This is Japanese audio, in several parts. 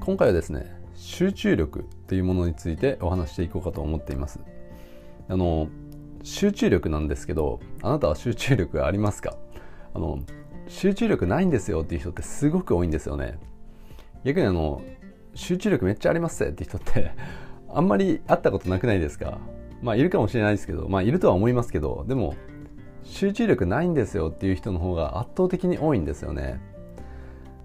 今回はですね集中力というものについてお話していこうかと思っています。あの集中力なんですけどあなたは集中力ありますか？あの集中力ないんですよっていう人ってすごく多いんですよね。逆にあの集中力めっちゃありますって人って あんまり会ったことなくないですか？まあいるかもしれないですけどまあいるとは思いますけどでも集中力ないんですよっていう人の方が圧倒的に多いんですよね。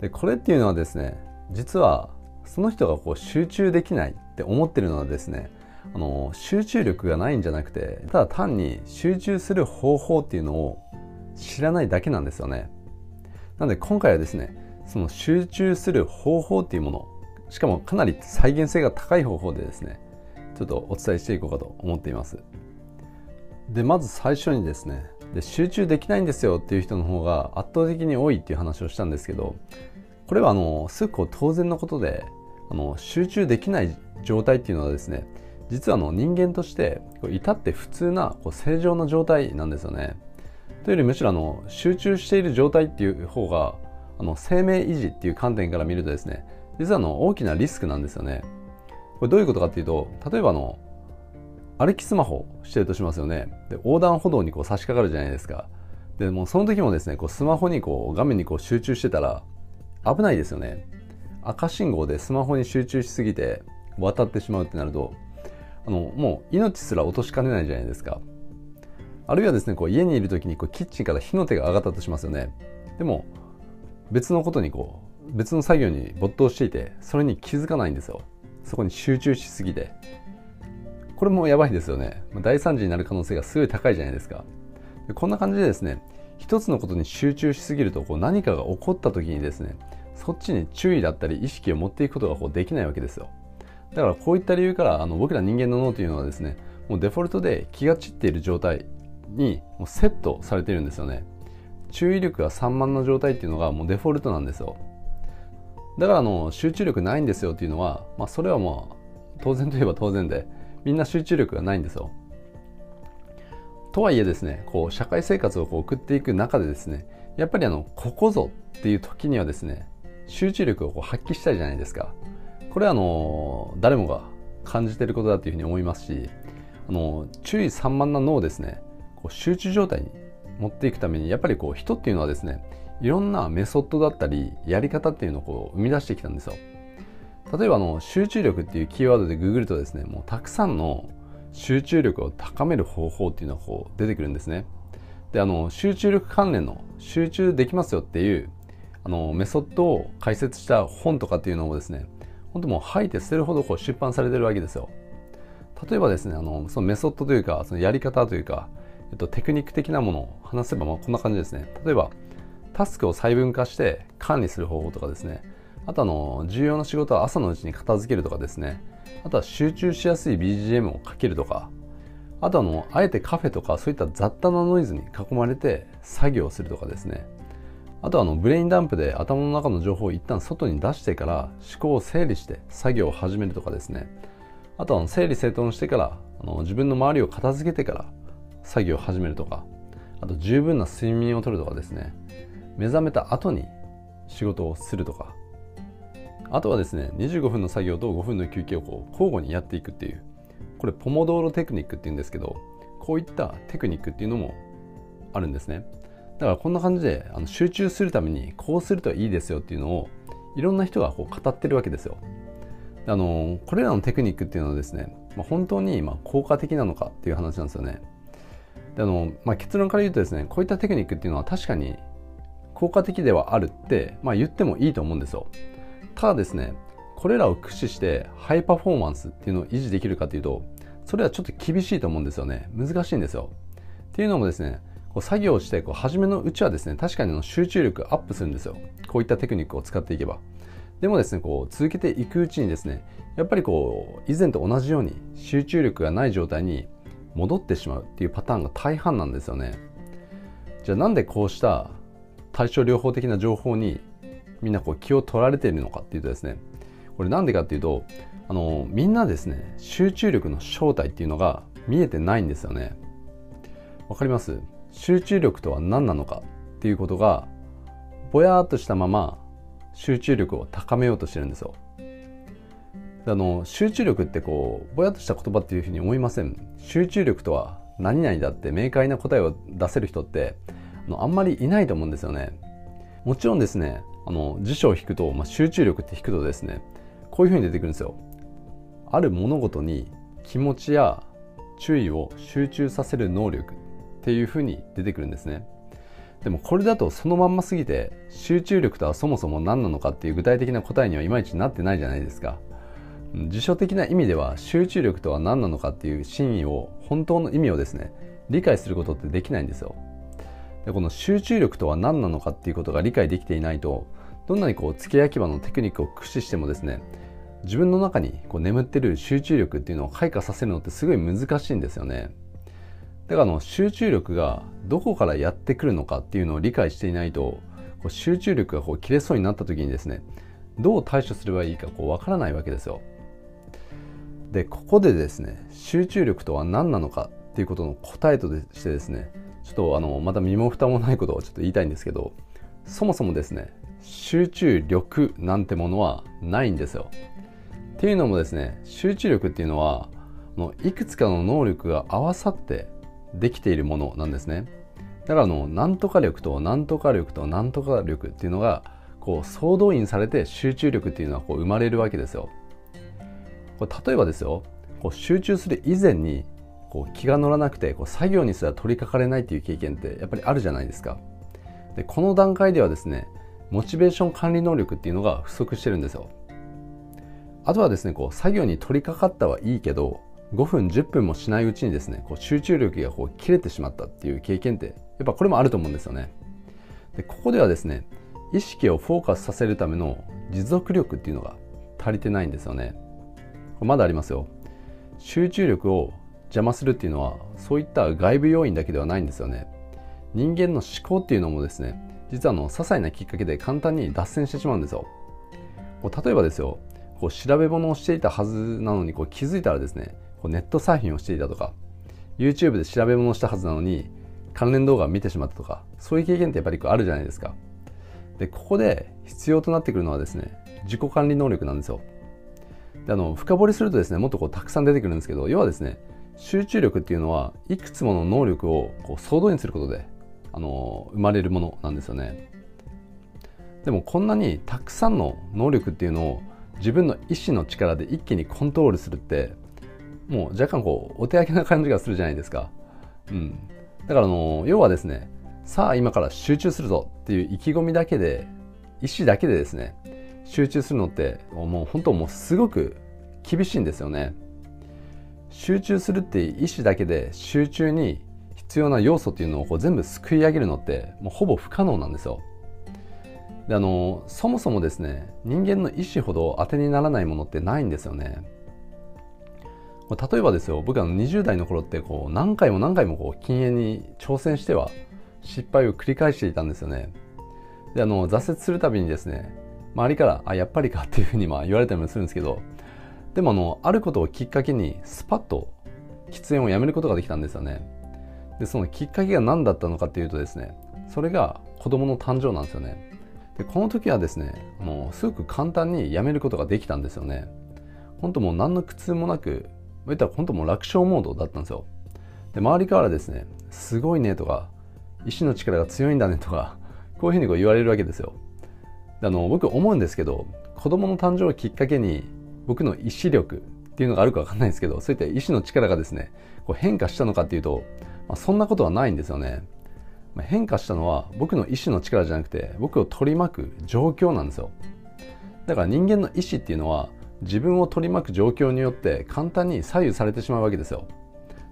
でこれっていうのはですね実はその人がこう集中できないって思ってるのはですねあの集中力がないんじゃなくてただ単に集中する方法っていうのを知らないだけなんですよね。なので今回はですねその集中する方法っていうものしかもかなり再現性が高い方法でですねちょっとお伝えしていこうかと思っています。でまず最初にですねで集中できないんですよっていう人の方が圧倒的に多いっていう話をしたんですけどこれはあのすごく当然のことであの集中できない状態っていうのはですね実はの人間として至って普通なこう正常な状態なんですよね。というよりむしろあの集中している状態っていう方があの生命維持っていう観点から見るとですね実はの大きなリスクなんですよね。これどういうことかっていうと例えばの歩きスマホしてるとしますよね。で横断歩道にこう差し掛かるじゃないですか。でもその時もですねこうスマホにこう画面にこう集中してたら危ないですよね。赤信号でスマホに集中しすぎて渡ってしまうってなるとあのもう命すら落としかねないじゃないですか。あるいはですねこう家にいる時にこうキッチンから火の手が上がったとしますよね。でも別のことにこう別の作業に没頭していてそれに気づかないんですよ。そこに集中しすぎて。これもやばいですよね。大惨事になる可能性がすごい高いじゃないですか。こんな感じでですね、一つのことに集中しすぎるとこう何かが起こった時にですね、そっちに注意だったり意識を持っていくことがこうできないわけですよ。だからこういった理由からあの僕ら人間の脳というのはですね、もうデフォルトで気が散っている状態にもうセットされてるんですよね。注意力が散漫な状態っていうのがもうデフォルトなんですよ。だからあの集中力ないんですよっていうのは、まあ、それはまあ当然といえば当然でみんな集中力がないんですよ。とはいえですねこう社会生活をこう送っていく中でですねやっぱりあのここぞっていう時にはですね集中力をこう発揮したいじゃないですか。これはあの誰もが感じていることだというふうに思いますしあの注意散漫な脳をですね。こう集中状態に持っていくためにやっぱりこう人っていうのはですねいろんなメソッドだったりやり方っていうのをこう生み出してきたんですよ。例えばあの集中力っていうキーワードでググるとですねもうたくさんの集中力を高める方法っていうのがこう出てくるんですね。であの集中力関連の集中できますよっていうあのメソッドを解説した本とかっていうのもですね本当もう吐いて捨てるほどこう出版されてるわけですよ。例えばですねあのそのメソッドというかそのやり方というか、えっと、テクニック的なものを話せばまあこんな感じですね。例えばタスクを細分化して管理する方法とかですね。あとあの重要な仕事は朝のうちに片付けるとかですね。あとは集中しやすい BGM をかけるとか。あとあのあえてカフェとかそういった雑多なノイズに囲まれて作業するとかですね。あとはあのブレインダンプで頭の中の情報を一旦外に出してから思考を整理して作業を始めるとかですね。あとは整理整頓してからあの自分の周りを片付けてから作業を始めるとか。あと十分な睡眠をとるとかですね。目覚めた後に仕事をするとか。あとはですね25分の作業と5分の休憩をこう交互にやっていくっていう。これポモドーロテクニックっていうんですけどこういったテクニックっていうのもあるんですね。だからこんな感じであの集中するためにこうするといいですよっていうのをいろんな人がこう語ってるわけですよ。あのこれらのテクニックっていうのはですね、まあ、本当にま効果的なのかっていう話なんですよね。であの、まあ、結論から言うとですねこういったテクニックっていうのは確かに効果的ではあるって、まあ、言ってもいいと思うんですよ。ただですねこれらを駆使してハイパフォーマンスっていうのを維持できるかというとそれはちょっと厳しいと思うんですよね。難しいんですよ。っていうのもですねこう作業してこう初めのうちはですね確かにの集中力アップするんですよ。こういったテクニックを使っていけば。でもですねこう続けていくうちにですねやっぱりこう以前と同じように集中力がない状態に戻ってしまうっていうパターンが大半なんですよね。じゃあなんでこうした対症療法的な情報にみんなこう気を取られているのかっていうとですねこれなんでかっていうとあのみんなですね集中力の正体っていうのが見えてないんですよね。わかります？集中力とは何なのかっていうことがぼやっとしたまま集中力を高めようとしてるんですよ。あの集中力ってこうぼやっとした言葉っていうふうに思いません。集中力とは何々だって明快な答えを出せる人ってあのあんまりいないと思うんですよね。もちろんですねあの辞書を引くと、まあ、集中力って引くとですねこういうふうに出てくるんですよ。ある物事に気持ちや注意を集中させる能力。っっていうふうに出てくるんですね。でもこれだとそのまんますぎて集中力とはそもそも何なのかっていう具体的な答えにはいまいちなってないじゃないですか。辞書的な意味では集中力とは何なのかっていう真意を本当の意味をですね理解することってできないんですよ。でこの集中力とは何なのかっていうことが理解できていないとどんなにこう付け焼き場のテクニックを駆使してもですね自分の中にこう眠ってる集中力っていうのを開花させるのってすごい難しいんですよね。だからあの集中力がどこからやってくるのかっていうのを理解していないとこう集中力がこう切れそうになった時にですねどう対処すればいいかこう分からないわけですよ。でここでですね集中力とは何なのかっていうことの答えとしてですねちょっとあのまた身も蓋もないことをちょっと言いたいんですけどそもそもですね集中力なんてものはないんですよ。っていうのもですね集中力っていうのはもういくつかの能力が合わさってできているものなんですね。だからあのなんとか力となんとか力となんとか力っていうのがこう総動員されて集中力っていうのはこう生まれるわけですよ。これ例えばですよこう集中する以前にこう気が乗らなくてこう作業にすら取り掛かれないっていう経験ってやっぱりあるじゃないですか。でこの段階ではですねモチベーション管理能力っていうのが不足してるんですよ。あとはですねこう作業に取り掛かったはいいけど5分10分もしないうちにですねこう集中力がこう切れてしまったっていう経験ってやっぱこれもあると思うんですよね。でここではですね意識をフォーカスさせるための持続力っていうのが足りてないんですよね。まだありますよ。集中力を邪魔するっていうのはそういった外部要因だけではないんですよね。人間の思考っていうのもですね実はあの些細なきっかけで簡単に脱線してしまうんですよ。例えばですよ。こう調べ物をしていたはずなのにこう気づいたらですねこうネットサーフィンをしていたとか YouTube で調べ物をしたはずなのに関連動画を見てしまったとかそういう経験ってやっぱりあるじゃないですか。でここで必要となってくるのはですね自己管理能力なんですよ。であの深掘りするとですねもっとこうたくさん出てくるんですけど要はですね集中力っていうのはいくつもの能力をこう総動員することであの生まれるものなんですよね。でもこんなにたくさんの能力っていうのを自分の意志の力で一気にコントロールするってもう若干こうお手上げな感じがするじゃないですか。うん。だからあの要はですねさあ今から集中するぞっていう意気込みだけで意志だけでですね集中するのってもう本当もうすごく厳しいんですよね。集中するっていう意志だけで集中に必要な要素っていうのをこう全部すくい上げるのってもうほぼ不可能なんですよ。であのそもそもですね人間の意志ほど当てにならないものってないんですよね。例えばですよ僕は20代の頃ってこう何回も何回もこう禁煙に挑戦しては失敗を繰り返していたんですよね。であの挫折するたびにですね周りからあやっぱりかっていうふうにまあ言われたりもするんですけどでもあのあることをきっかけにスパッと喫煙をやめることができたんですよね。でそのきっかけが何だったのかっていうとですねそれが子供の誕生なんですよね。でこの時はですねもうすごく簡単にやめることができたんですよね。本当もう何の苦痛もなく言ったら本当もう楽勝モードだったんですよ。で周りからですねすごいねとか意志の力が強いんだねとかこういうふうにこう言われるわけですよ。あの僕思うんですけど子供の誕生をきっかけに僕の意志力っていうのがあるか分かんないですけどそういった意志の力がですねこう変化したのかっていうと、まあ、そんなことはないんですよね。変化したのは僕の意志の力じゃなくて僕を取り巻く状況なんですよ。だから人間の意志っていうのは自分を取り巻く状況によって簡単に左右されてしまうわけですよ。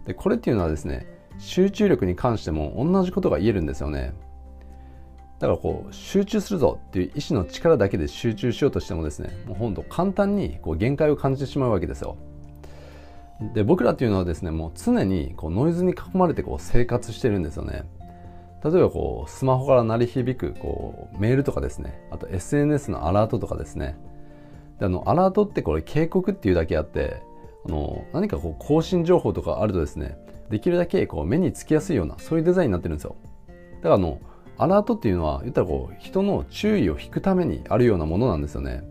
でこれっていうのはですね集中力に関しても同じことが言えるんですよね。だからこう集中するぞっていう意志の力だけで集中しようとしてもですねもうほんと簡単にこう限界を感じてしまうわけですよ。で僕らっていうのはですねもう常にこうノイズに囲まれてこう生活してるんですよね。例えばこうスマホから鳴り響くこうメールとかですねあと SNS のアラートとかですねであのアラートってこれ警告っていうだけあってあの何かこう更新情報とかあるとですねできるだけこう目につきやすいようなそういうデザインになってるんですよ。だからあのアラートっていうのは言ったらこう人の注意を引くためにあるようなものなんですよね。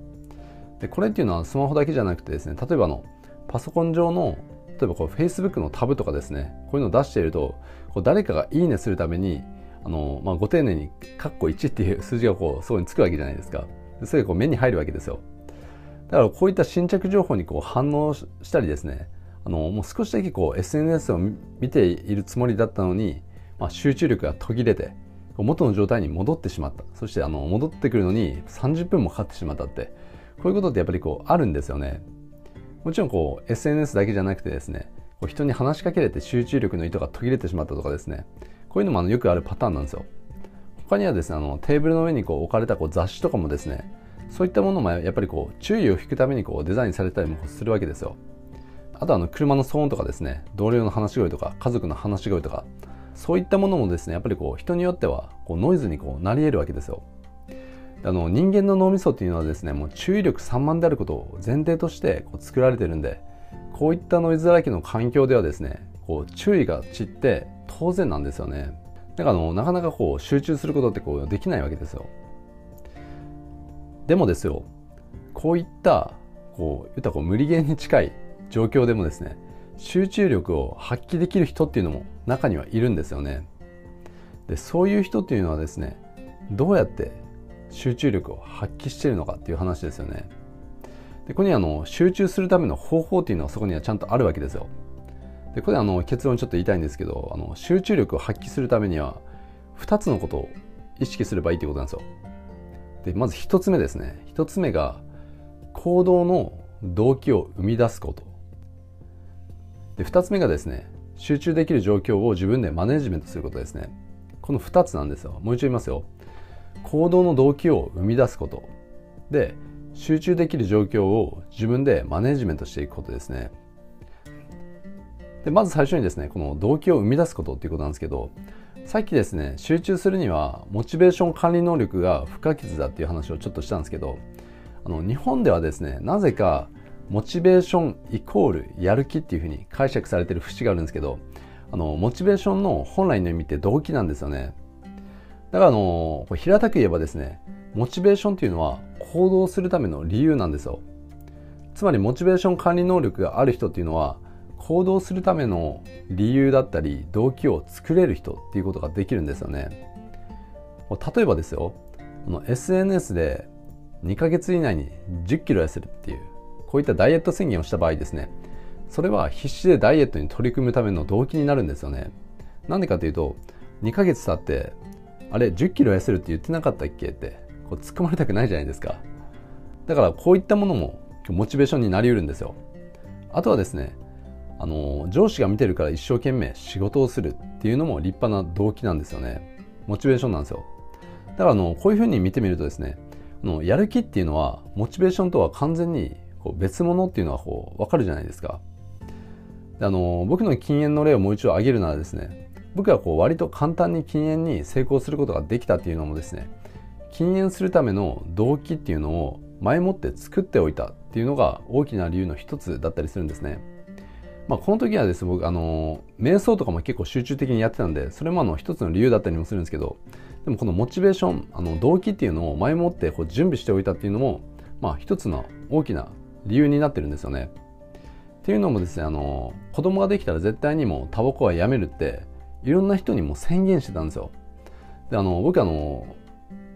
でこれっていうのはスマホだけじゃなくてですね例えばのパソコン上の例えばこう Facebook のタブとかですねこういうのを出しているとこう誰かがいいねするためにあの、まあ、ご丁寧にカッコ1っていう数字がこうそこにつくわけじゃないですか。それがこう目に入るわけですよ。だからこういった新着情報にこう反応したりですねあのもう少しだけこう SNS を見ているつもりだったのに、まあ、集中力が途切れて元の状態に戻ってしまった。そしてあの戻ってくるのに30分もかかってしまったってこういうことってやっぱりこうあるんですよね。もちろんこう SNS だけじゃなくてですねこう人に話しかけられて集中力の糸が途切れてしまったとかですねこういうのもあのよくあるパターンなんですよ。他にはですねあのテーブルの上にこう置かれたこう雑誌とかもですねそういったものもやっぱりこう注意を引くためにこうデザインされたりもするわけですよ。あとあの車の騒音とかですね同僚の話し声とか家族の話し声とかそういったものもですねやっぱりこう人によってはこうノイズにこうなり得るわけですよ。あの人間の脳みそっていうのはですねもう注意力散漫であることを前提としてこう作られてるんでこういったノイズだらけの環境ではですねこう注意が散って当然なんですよね。だからあのなかなかこう集中することってこうできないわけですよ。でもですよこういったこう言ったこう無理ゲーに近い状況でもですね集中力を発揮できる人っていうのも中にはいるんですよね。でそういう人っていうのはですねどうやって集中力を発揮してるのかっていう話ですよね。でここにあの集中するための方法っていうのはそこにはちゃんとあるわけですよ。でこれあの結論ちょっと言いたいんですけどあの集中力を発揮するためには2つのことを意識すればいいということなんですよ。でまず1つ目ですね。1つ目が行動の動機を生み出すこと。で2つ目がですね集中できる状況を自分でマネジメントすることですね。この2つなんですよ。もう一度言いますよ。行動の動機を生み出すこと。で集中できる状況を自分でマネジメントしていくことですね。でまず最初にですねこの動機を生み出すことっていうことなんですけどさっきですね集中するにはモチベーション管理能力が不可欠だっていう話をちょっとしたんですけどあの日本ではですねなぜかモチベーションイコールやる気っていうふうに解釈されてる節があるんですけどあのモチベーションの本来の意味って動機なんですよね。だからあの平たく言えばですねモチベーションっていうのは行動するための理由なんですよ。つまりモチベーション管理能力がある人っていうのは行動するための理由だったり動機を作れる人っていうことができるんですよね。例えばですよこの SNS で2ヶ月以内に1 0キロ痩せるっていうこういったダイエット宣言をした場合ですね。それは必死でダイエットに取り組むための動機になるんですよね。なんでかというと2ヶ月経ってあれ1 0キロ痩せるって言ってなかったっけってこう突っ込まれたくないじゃないですか。だからこういったものもモチベーションになりうるんですよ。あとはですねあの上司が見てるから一生懸命仕事をするっていうのも立派な動機なんですよね。モチベーションなんですよ。だからあのこういうふうに見てみるとですねあのやる気っていうのはモチベーションとは完全にこう別物っていうのはこう分かるじゃないですか。であの僕の禁煙の例をもう一度挙げるならですね僕はこう割と簡単に禁煙に成功することができたっていうのもですね禁煙するための動機っていうのを前もって作っておいたっていうのが大きな理由の一つだったりするんですね。まあ、この時はですね僕あの瞑想とかも結構集中的にやってたんでそれもあの一つの理由だったりもするんですけどでもこのモチベーションあの動機っていうのを前もってこう準備しておいたっていうのもまあ一つの大きな理由になってるんですよね。っていうのもですねあの子供ができたら絶対にもタバコはやめるっていろんな人にも宣言してたんですよ。であの僕あの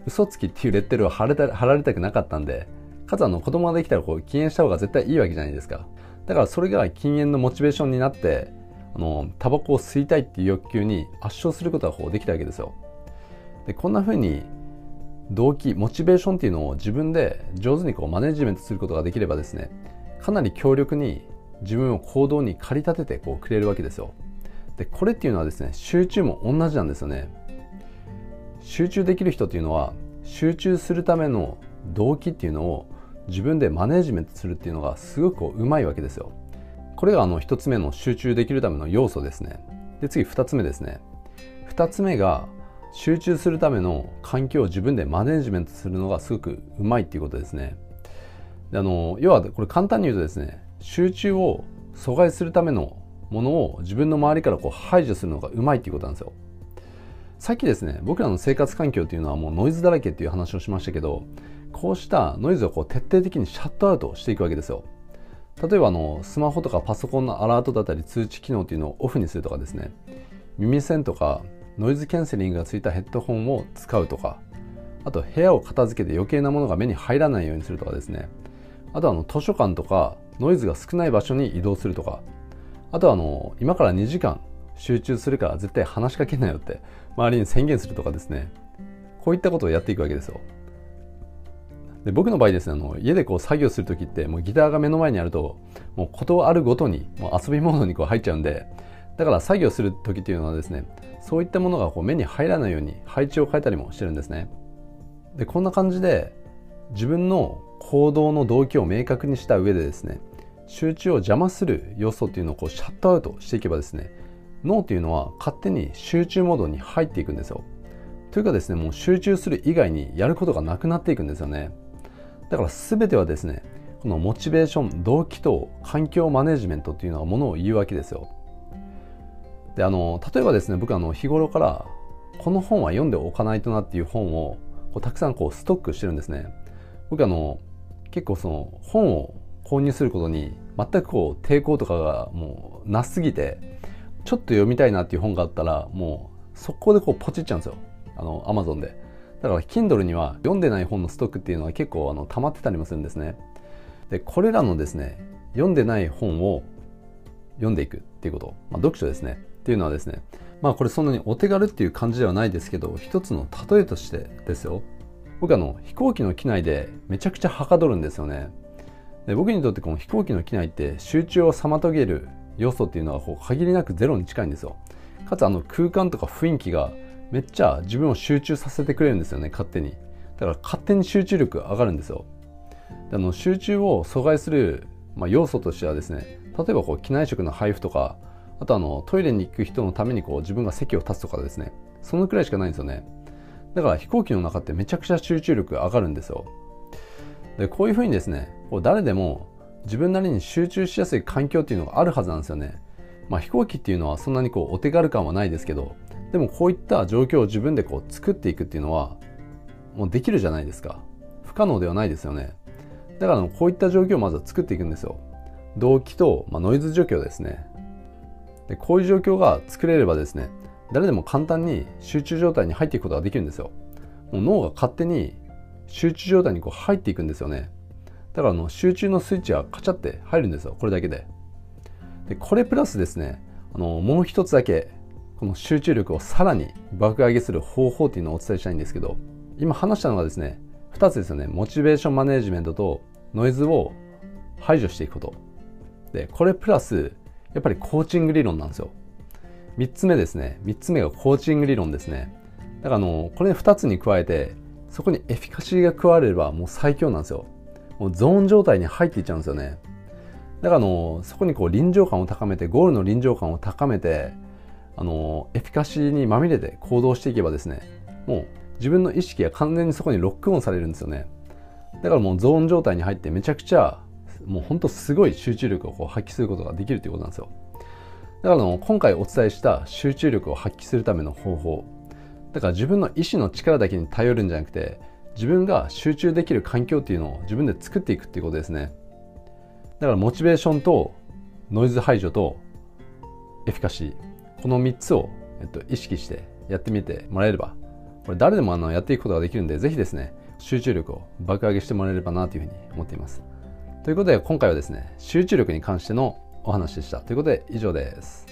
嘘つきっていうレッテルを貼,れた貼られたくなかったんでかつあの子供ができたらこう禁煙した方が絶対いいわけじゃないですか。だからそれが禁煙のモチベーションになってあのタバコを吸いたいっていう欲求に圧勝することがこうできたわけですよ。でこんな風に動機モチベーションっていうのを自分で上手にこうマネジメントすることができればですねかなり強力に自分を行動に駆り立ててこうくれるわけですよでこれっていうのはですね集中も同じなんですよね集中できる人っていうのは集中するための動機っていうのを自分でマネジメントするっていうのがすごくうまいわけですよこれがあの1つ目の集中できるための要素ですねで次2つ目ですね2つ目が集中するための環境を自分でマネージメントするのがすごくうまいっていうことですね。であの要はこれ簡単に言うとですね集中を阻害するためのものを自分の周りからこう排除するのがうまいっていうことなんですよ。さっきですね僕らの生活環境というのはもうノイズだらけっていう話をしましたけどこうしたノイズをこう徹底的にシャットアウトしていくわけですよ。例えばあのスマホとかパソコンのアラートだったり通知機能っていうのをオフにするとかですね。耳栓とかノイズキャンセリングがついたヘッドホンを使うとか。あと部屋を片付けて余計なものが目に入らないようにするとかですね。あとあの図書館とかノイズが少ない場所に移動するとか。あとはあの今から2時間集中するから絶対話しかけないよって周りに宣言するとかですねこういったことをやっていくわけですよ。で僕の場合ですねあの家でこう作業する時ってもうギターが目の前にあるともうことあるごとにもう遊びモードにこう入っちゃうんでだから作業する時っていうのはですねそういったものがこう目に入らないように配置を変えたりもしてるんですね。でこんな感じで自分の行動の動機を明確にした上でですね集中を邪魔する要素っていうのをこうシャットアウトしていけばですね脳というのは勝手に集中モードに入っていくんですよ。というかですねもう集中する以外にやることがなくなっていくんですよね。だから全てはですねこのモチベーション動機と環境マネジメントっていうのはものを言うわけですよ。であの例えばですね僕あの日頃からこの本は読んでおかないとなっていう本をこうたくさんこうストックしてるんですね。僕あの結構その本を購入することに全くこう抵抗とかがもうなすぎてちょっと読みたいなっていう本があったらもう速攻でこうポチっちゃうんですよ。あの Amazon で。だから Kindle には読んでない本のストックっていうのは結構あの溜まってたりもするんですね。でこれらのですね読んでない本を読んでいくっていうこと、まあ、読書ですね。っていうのはですねまあこれそんなにお手軽っていう感じではないですけど一つの例えとしてですよ。僕あの飛行機の機内でめちゃくちゃはかどるんですよね。で僕にとってこの飛行機の機内って集中を妨げる要素っていうのはこう限りなくゼロに近いんですよ。かつあの空間とか雰囲気がめっちゃ自分を集中させてくれるんですよね勝手に。だから勝手に集中力上がるんですよ。あの集中を阻害する、まあ、要素としてはですね例えばこう機内食の配布とかあとあのトイレに行く人のためにこう自分が席を立つとかですね。そのくらいしかないんですよね。だから飛行機の中ってめちゃくちゃ集中力上がるんですよ。でこういうふうにですねこう誰でも自分なりに集中しやすい環境っていうのがあるはずなんですよね。まあ飛行機っていうのはそんなにこうお手軽感はないですけどでもこういった状況を自分でこう作っていくっていうのはもうできるじゃないですか。不可能ではないですよね。だからこういった状況をまずは作っていくんですよ。動機と、まあ、ノイズ除去ですね。でこういう状況が作れればですね誰でも簡単に集中状態に入っていくことができるんですよ。もう脳が勝手に集中状態にこう入っていくんですよね。だからあの集中のスイッチがカチャって入るんですよ。これだけで。でこれプラスですねあのもう一つだけこの集中力をさらに爆上げする方法っていうのをお伝えしたいんですけど今話したのがですね2つですよね。モチベーションマネジメントとノイズを排除していくこと。でこれプラスやっぱりコーチング理論なんですよ。3つ目ですね。3つ目がコーチング理論ですね。だからあのこれ2つに加えてそこにエフィカシーが加わればもう最強なんですよ。もうゾーン状態に入っていっちゃうんですよね。だからあのそこにこう臨場感を高めてゴールの臨場感を高めてあのエフィカシーにまみれて行動していけばですねもう自分の意識が完全にそこにロックオンされるんですよね。だからもうゾーン状態に入ってめちゃくちゃもうほんとすごい集中力をこう発揮することができるということなんですよ。だからの今回お伝えした集中力を発揮するための方法。だから自分の意志の力だけに頼るんじゃなくて自分が集中できる環境っていうのを自分で作っていくっていうことですね。だからモチベーションとノイズ排除とエフィカシー。この3つを、えっと、意識してやってみてもらえればこれ誰でもあのやっていくことができるんでぜひですね集中力を爆上げしてもらえればなというふうに思っています。ということで今回はですね集中力に関してのお話でした。ということで以上です。